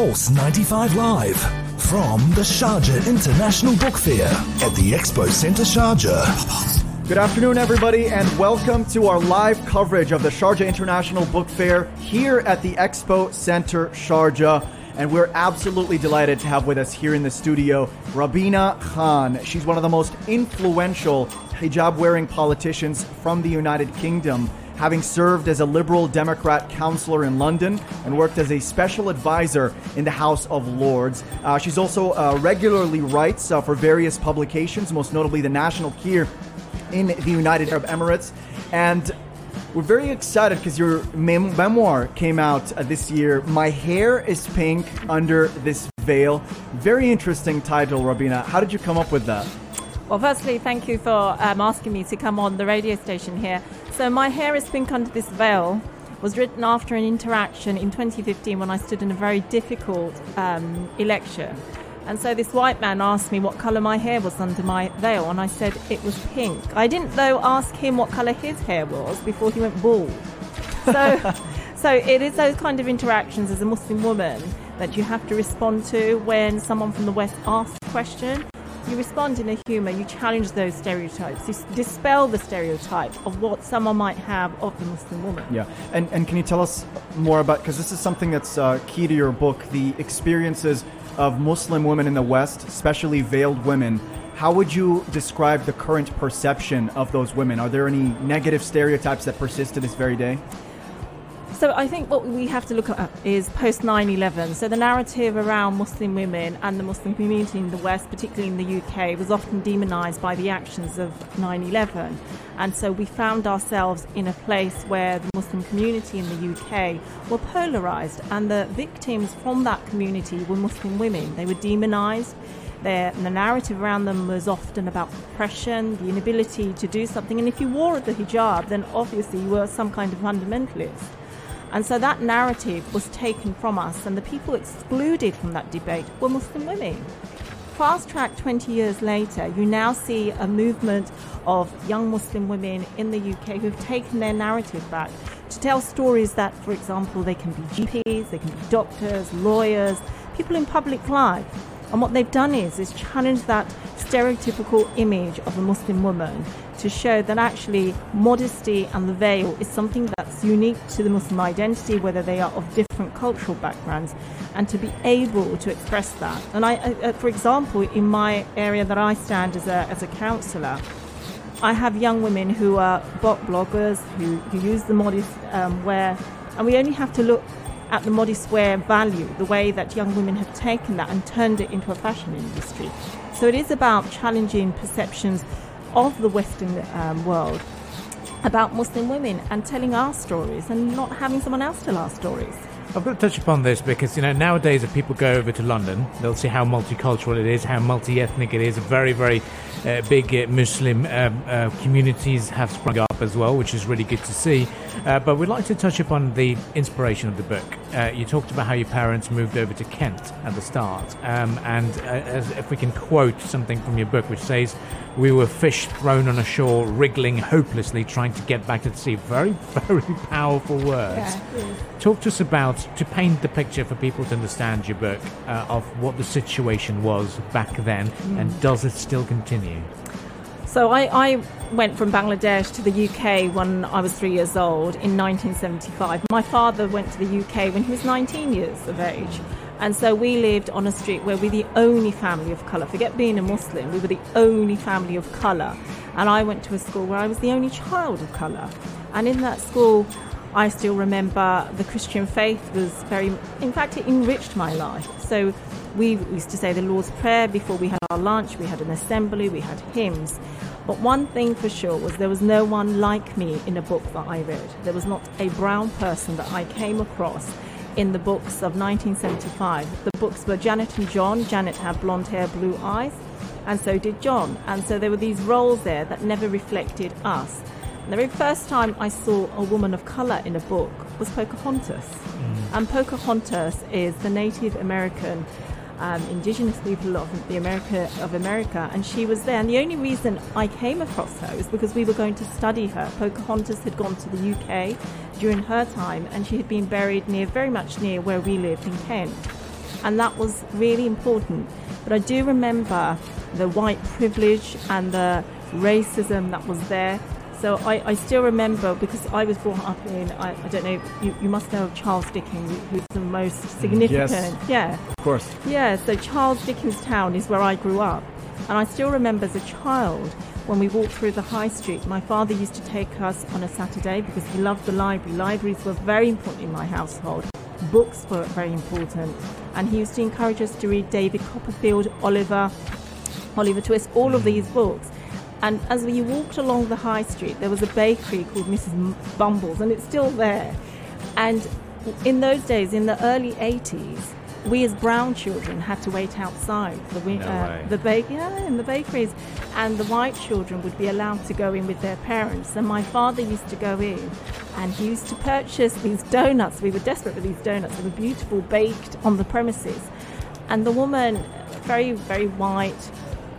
Pulse 95 Live from the Sharjah International Book Fair at the Expo Centre Sharjah. Good afternoon, everybody, and welcome to our live coverage of the Sharjah International Book Fair here at the Expo Center Sharjah. And we're absolutely delighted to have with us here in the studio Rabina Khan. She's one of the most influential hijab wearing politicians from the United Kingdom having served as a Liberal Democrat councillor in London and worked as a special advisor in the House of Lords. Uh, she's also uh, regularly writes uh, for various publications, most notably the National Kir in the United Arab Emirates. And we're very excited because your mem- memoir came out uh, this year. My hair is pink under this veil. Very interesting title, Rabina. How did you come up with that? Well, firstly, thank you for um, asking me to come on the radio station here. So, My Hair is Pink Under This Veil was written after an interaction in 2015 when I stood in a very difficult um, election. And so this white man asked me what colour my hair was under my veil, and I said it was pink. I didn't, though, ask him what colour his hair was before he went bald. So, so it is those kind of interactions as a Muslim woman that you have to respond to when someone from the West asks a question you respond in a humour, you challenge those stereotypes, you dispel the stereotype of what someone might have of the Muslim woman. Yeah, and, and can you tell us more about, because this is something that's uh, key to your book, the experiences of Muslim women in the West, especially veiled women. How would you describe the current perception of those women? Are there any negative stereotypes that persist to this very day? So I think what we have to look at is post 9/11. So the narrative around Muslim women and the Muslim community in the West, particularly in the UK, was often demonised by the actions of 9/11, and so we found ourselves in a place where the Muslim community in the UK were polarised, and the victims from that community were Muslim women. They were demonised. the narrative around them was often about oppression, the inability to do something. And if you wore the hijab, then obviously you were some kind of fundamentalist. And so that narrative was taken from us, and the people excluded from that debate were Muslim women. Fast track 20 years later, you now see a movement of young Muslim women in the UK who've taken their narrative back to tell stories that, for example, they can be GPs, they can be doctors, lawyers, people in public life. And what they've done is, is challenge that stereotypical image of a Muslim woman to show that actually modesty and the veil is something that's unique to the Muslim identity, whether they are of different cultural backgrounds, and to be able to express that. And I, uh, for example, in my area that I stand as a, as a councillor, I have young women who are bot bloggers who, who use the modest um, wear, and we only have to look at the modest wear value, the way that young women have taken that and turned it into a fashion industry. So it is about challenging perceptions of the Western um, world about Muslim women and telling our stories and not having someone else tell our stories. I've got to touch upon this because you know nowadays if people go over to London, they'll see how multicultural it is, how multi-ethnic it is. Very, very uh, big uh, Muslim um, uh, communities have sprung up as well, which is really good to see. Uh, but we'd like to touch upon the inspiration of the book. Uh, you talked about how your parents moved over to Kent at the start, um, and uh, if we can quote something from your book, which says, "We were fish thrown on a shore, wriggling hopelessly, trying to get back to the sea." Very, very powerful words. Yeah, Talk to us about to paint the picture for people to understand your book of what the situation was back then, mm. and does it still continue? So I, I, went from Bangladesh to the UK when I was three years old in 1975. My father went to the UK when he was 19 years of age. And so we lived on a street where we were the only family of colour. Forget being a Muslim, we were the only family of colour. And I went to a school where I was the only child of colour. And in that school, I still remember the Christian faith was very, in fact, it enriched my life. So we used to say the Lord's Prayer before we had our lunch, we had an assembly, we had hymns. But one thing for sure was there was no one like me in a book that I read. There was not a brown person that I came across in the books of 1975. The books were Janet and John. Janet had blonde hair, blue eyes, and so did John. And so there were these roles there that never reflected us. And the very first time I saw a woman of colour in a book was Pocahontas. Mm. And Pocahontas is the Native American um, indigenous people of the America of America, and she was there. And the only reason I came across her was because we were going to study her. Pocahontas had gone to the UK during her time, and she had been buried near, very much near where we lived in Kent. And that was really important. But I do remember the white privilege and the racism that was there. So I, I still remember because I was brought up in, I, I don't know, you, you must know Charles Dickens, who's the most mm, significant. Yes. Yeah. Of course. Yeah, so Charles Dickens Town is where I grew up. And I still remember as a child when we walked through the high street, my father used to take us on a Saturday because he loved the library. Libraries were very important in my household. Books were very important. And he used to encourage us to read David Copperfield, Oliver, Oliver Twist, all of mm. these books. And as we walked along the high street, there was a bakery called Mrs. Bumble's, and it's still there. And in those days, in the early 80s, we as brown children had to wait outside the No uh, the bake yeah in the bakeries, and the white children would be allowed to go in with their parents. And my father used to go in, and he used to purchase these donuts. We were desperate for these donuts. They were beautiful, baked on the premises. And the woman, very very white,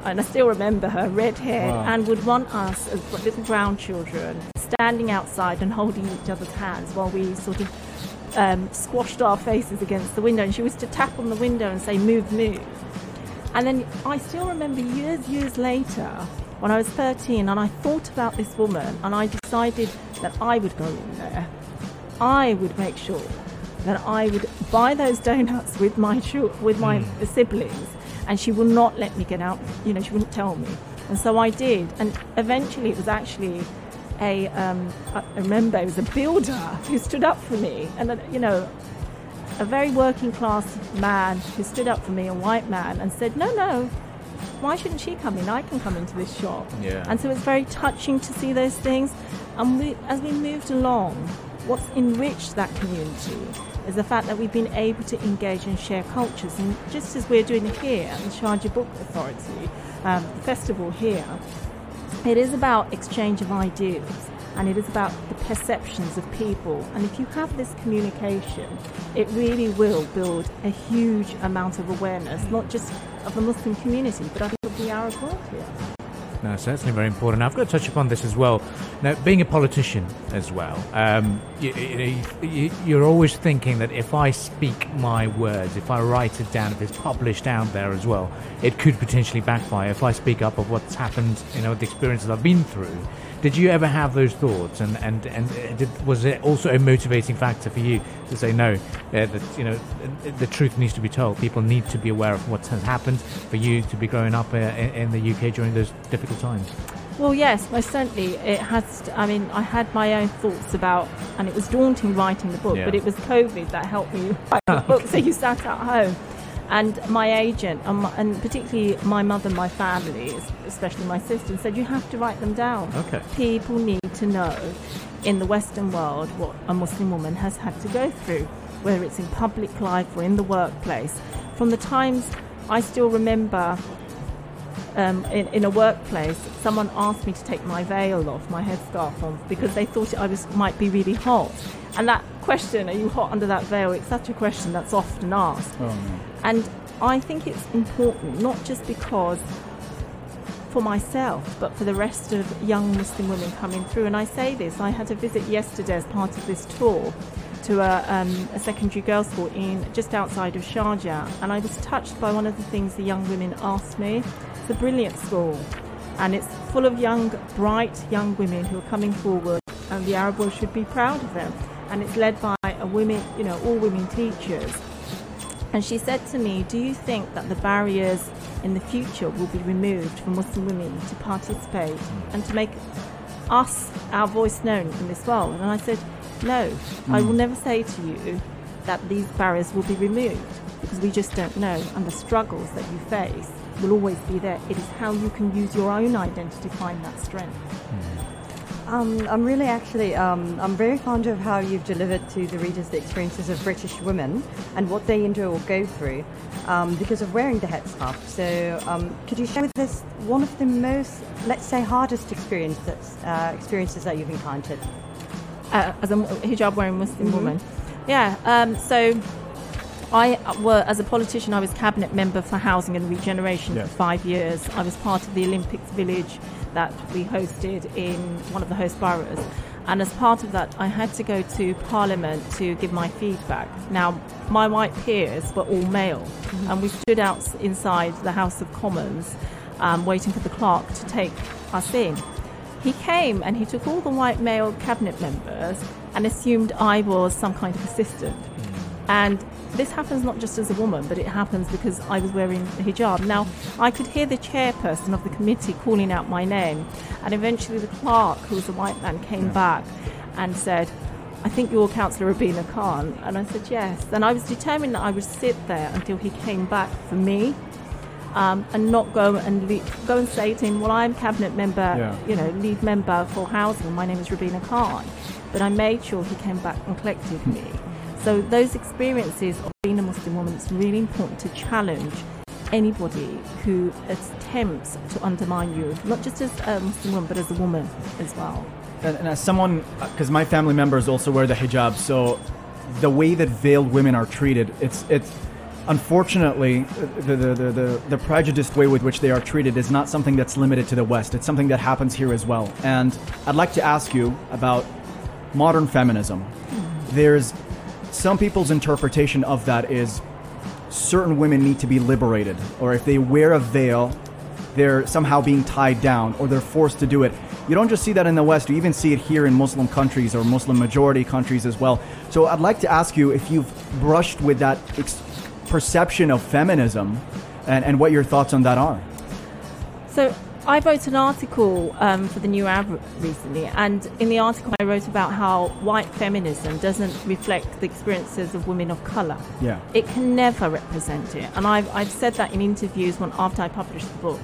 and I still remember her red hair, Wow. and would want us as little brown children standing outside and holding each other's hands while we sort of um, squashed our faces against the window. And she used to tap on the window and say, "Move, move." And then I still remember years, years later, when I was 13, and I thought about this woman, and I decided that I would go in there. I would make sure that I would buy those donuts with my with my siblings, and she will not let me get out. You know, she wouldn't tell me, and so I did. And eventually, it was actually a. Um, I remember it was a builder who stood up for me, and uh, you know, a very working class man who stood up for me, a white man, and said, "No, no, why shouldn't she come in? I can come into this shop." Yeah. And so it's very touching to see those things. And we, as we moved along, what's enriched that community is the fact that we've been able to engage and share cultures. And just as we're doing here at the Sharjah Book Authority, um, festival here, it is about exchange of ideas and it is about the perceptions of people. And if you have this communication, it really will build a huge amount of awareness, not just of the Muslim community, but of the Arab world here. No, certainly very important. I've got to touch upon this as well. Now, being a politician as well, um, you, you're always thinking that if I speak my words, if I write it down, if it's published out there as well, it could potentially backfire. If I speak up of what's happened, you know, the experiences I've been through. Did you ever have those thoughts, and and and uh, did, was it also a motivating factor for you to say no? Uh, that you know, the truth needs to be told. People need to be aware of what has happened. For you to be growing up uh, in, in the UK during those difficult times. Well, yes, most certainly. It has. To, I mean, I had my own thoughts about, and it was daunting writing the book. Yeah. But it was COVID that helped me write the book. So you sat at home, and my agent, and, my, and particularly my mother, and my family, especially my sister, said you have to write them down. Okay. People need to know in the Western world what a Muslim woman has had to go through, whether it's in public life or in the workplace. From the times I still remember um, in, in a workplace, someone asked me to take my veil off, my headscarf off, because they thought I was might be really hot. And that question, "Are you hot under that veil?" It's such a question that's often asked. Oh, no. And I think it's important, not just because for myself, but for the rest of young Muslim women coming through. And I say this, I had a visit yesterday as part of this tour to a, um, a secondary girls' school in just outside of Sharjah, and I was touched by one of the things the young women asked me. A brilliant school, and it's full of young, bright young women who are coming forward, and the Arab world should be proud of them. And it's led by a women, you know, all women teachers. And she said to me, Do you think that the barriers in the future will be removed for Muslim women to participate and to make us, our voice known in this world? And I said, No, I will hmm. never say to you that these barriers will be removed because we just don't know. And the struggles that you face will always be there. It is how you can use your own identity to find that strength. Um, I'm really actually, um, I'm very fond of how you've delivered to the readers the experiences of British women and what they endure or go through um, because of wearing the headscarf. So, um, could you share with us one of the most, let's say, hardest experience that's, uh, experiences that you've encountered? uh, as a hijab wearing Muslim woman. Yeah, um, so I were as a politician, I was cabinet member for housing and regeneration Yeah. for five years. I was part of the Olympics village that we hosted in one of the host boroughs. And as part of that, I had to go to Parliament to give my feedback. Now, my white peers were all male, mm-hmm. and we stood out inside the House of Commons um, waiting for the clerk to take us in. He came and he took all the white male cabinet members and assumed I was some kind of assistant. Mm. And this happens not just as a woman, but it happens because I was wearing a hijab. Now, I could hear the chairperson of the committee calling out my name, and eventually the clerk, who was a white man, came yeah. back and said, I think you're Councillor Rabina Khan. And I said, yes. And I was determined that I would sit there until he came back for me. Um, and not go and leave, go and say to him, "Well, I'm cabinet member, yeah. you know, lead member for housing. My name is Rabina Khan." But I made sure he came back and collected me. So those experiences of being a Muslim woman, it's really important to challenge anybody who attempts to undermine you, not just as a Muslim woman, but as a woman as well. And, and as someone, uh, because my family members also wear the hijab, so the way that veiled women are treated, it's it's unfortunately the, the, the, the, the prejudiced way with which they are treated is not something that's limited to the West. It's something that happens here as well. And I'd like to ask you about modern feminism. Hmm. There's some people's interpretation of that is certain women need to be liberated, or if they wear a veil, they're somehow being tied down, or they're forced to do it. You don't just see that in the West, you even see it here in Muslim countries or Muslim majority countries as well. So I'd like to ask you if you've brushed with that ex- perception of feminism and, and what your thoughts on that are. So I wrote an article um, for the New Arab recently, and in the article I wrote about how white feminism doesn't reflect the experiences of women of colour. Yeah. It can never represent it, and I've, I've said that in interviews when after I published the book.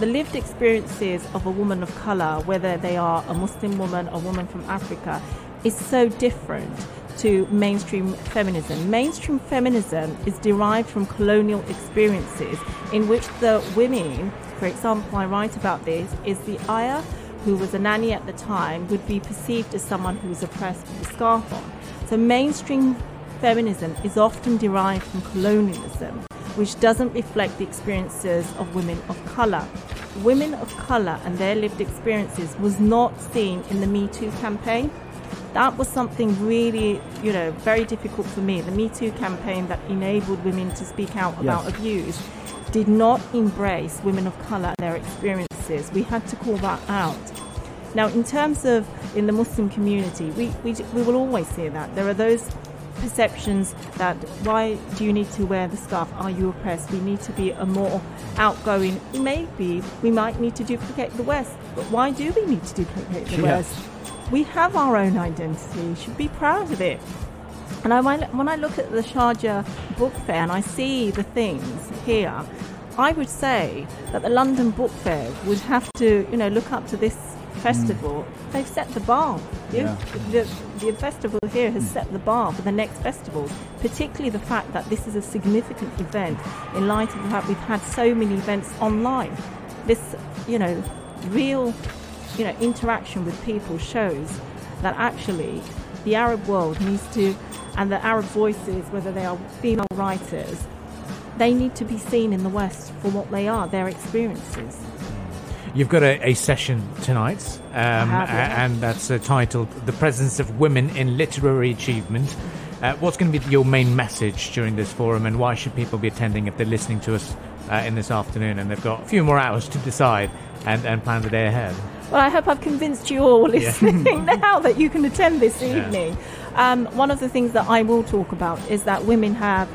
The lived experiences of a woman of colour, whether they are a Muslim woman or a woman from Africa, is so different to mainstream feminism. Mainstream feminism is derived from colonial experiences in which the women for example, I write about this, is the ayah, who was a nanny at the time, would be perceived as someone who was oppressed with a scarf on. So mainstream feminism is often derived from colonialism, which doesn't reflect the experiences of women of colour. Women of colour and their lived experiences was not seen in the Me Too campaign. That was something really, you know, very difficult for me. The Me Too campaign that enabled women to speak out about yes. abuse did not embrace women of colour and their experiences. We had to call that out. Now, in terms of in the Muslim community, we, we, we will always see that. There are those perceptions that why do you need to wear the scarf? Are you oppressed? We need to be a more outgoing. Maybe we might need to duplicate the West, but why do we need to duplicate the yeah. West? We have our own identity. We should be proud of it. And I, when I look at the Sharjah Book Fair and I see the things here, I would say that the London Book Fair would have to, you know, look up to this festival. Mm. They've set the bar. Yeah. The, the, festival here has mm. set the bar for the next festivals, particularly the fact that this is a significant event in light of the fact we've had so many events online. This, you know, real, you know, interaction with people shows that actually the Arab world needs to and that Arab voices, whether they are female writers, they need to be seen in the West for what they are, their experiences. You've got a, a session tonight, um, have, yeah. and that's uh, titled The Presence of Women in Literary Achievement. Uh, what's going to be your main message during this forum, and why should people be attending if they're listening to us uh, in this afternoon and they've got a few more hours to decide and, and plan the day ahead? Well, I hope I've convinced you all listening yeah. now that you can attend this evening. Um, one of the things that I will talk about is that women have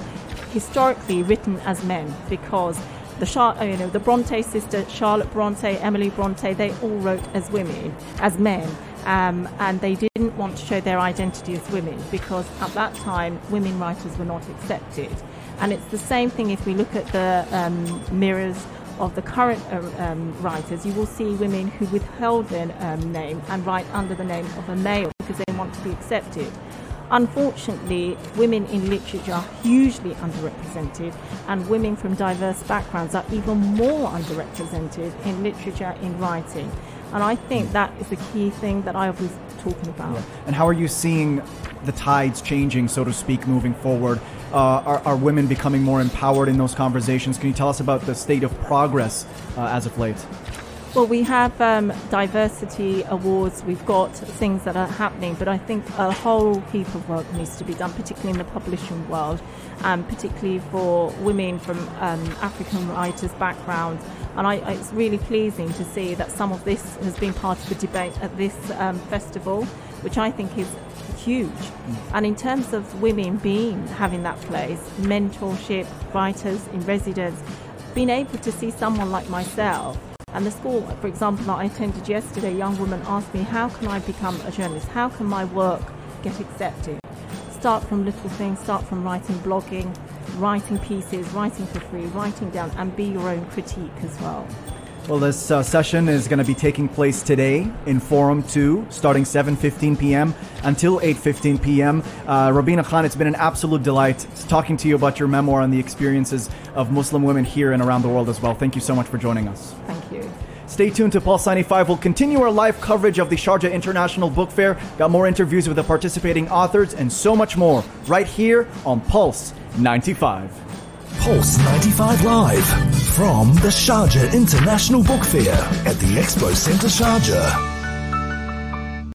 historically written as men because the Char- you know the Bronte sisters, Charlotte Bronte, Emily Bronte, they all wrote as women, as men, um, and they didn't want to show their identity as women because at that time women writers were not accepted. And it's the same thing if we look at the um, mirrors of the current uh, um, writers, you will see women who withhold their um, name and write under the name of a male because they want to be accepted. Unfortunately, women in literature are hugely underrepresented, and women from diverse backgrounds are even more underrepresented in literature in writing. And I think that is the key thing that I was talking about. Yeah. And how are you seeing the tides changing, so to speak, moving forward? Uh, are, are, women becoming more empowered in those conversations? Can you tell us about the state of progress uh, as of late? Well, we have um, diversity awards, we've got things that are happening, but I think a whole heap of work needs to be done, particularly in the publishing world, and um, particularly for women from um, African writers' backgrounds. And I, it's really pleasing to see that some of this has been part of the debate at this um, festival, which I think is huge. Mm. And in terms of women being having that place, mentorship, writers in residence, being able to see someone like myself and the school, for example, that I attended yesterday, a young woman asked me, How can I become a journalist? How can my work get accepted? Start from little things, start from writing, blogging, writing pieces, writing for free, writing down, and be your own critique as well. Well, this uh, session is going to be taking place today in Forum 2, starting 7.15 p.m. until 8.15 p.m. Uh, Rabina Khan, it's been an absolute delight talking to you about your memoir and the experiences of Muslim women here and around the world as well. Thank you so much for joining us. Thank. Stay tuned to Pulse 95. We'll continue our live coverage of the Sharjah International Book Fair. Got more interviews with the participating authors and so much more right here on Pulse 95. Pulse 95 Live from the Sharjah International Book Fair at the Expo Centre Sharjah.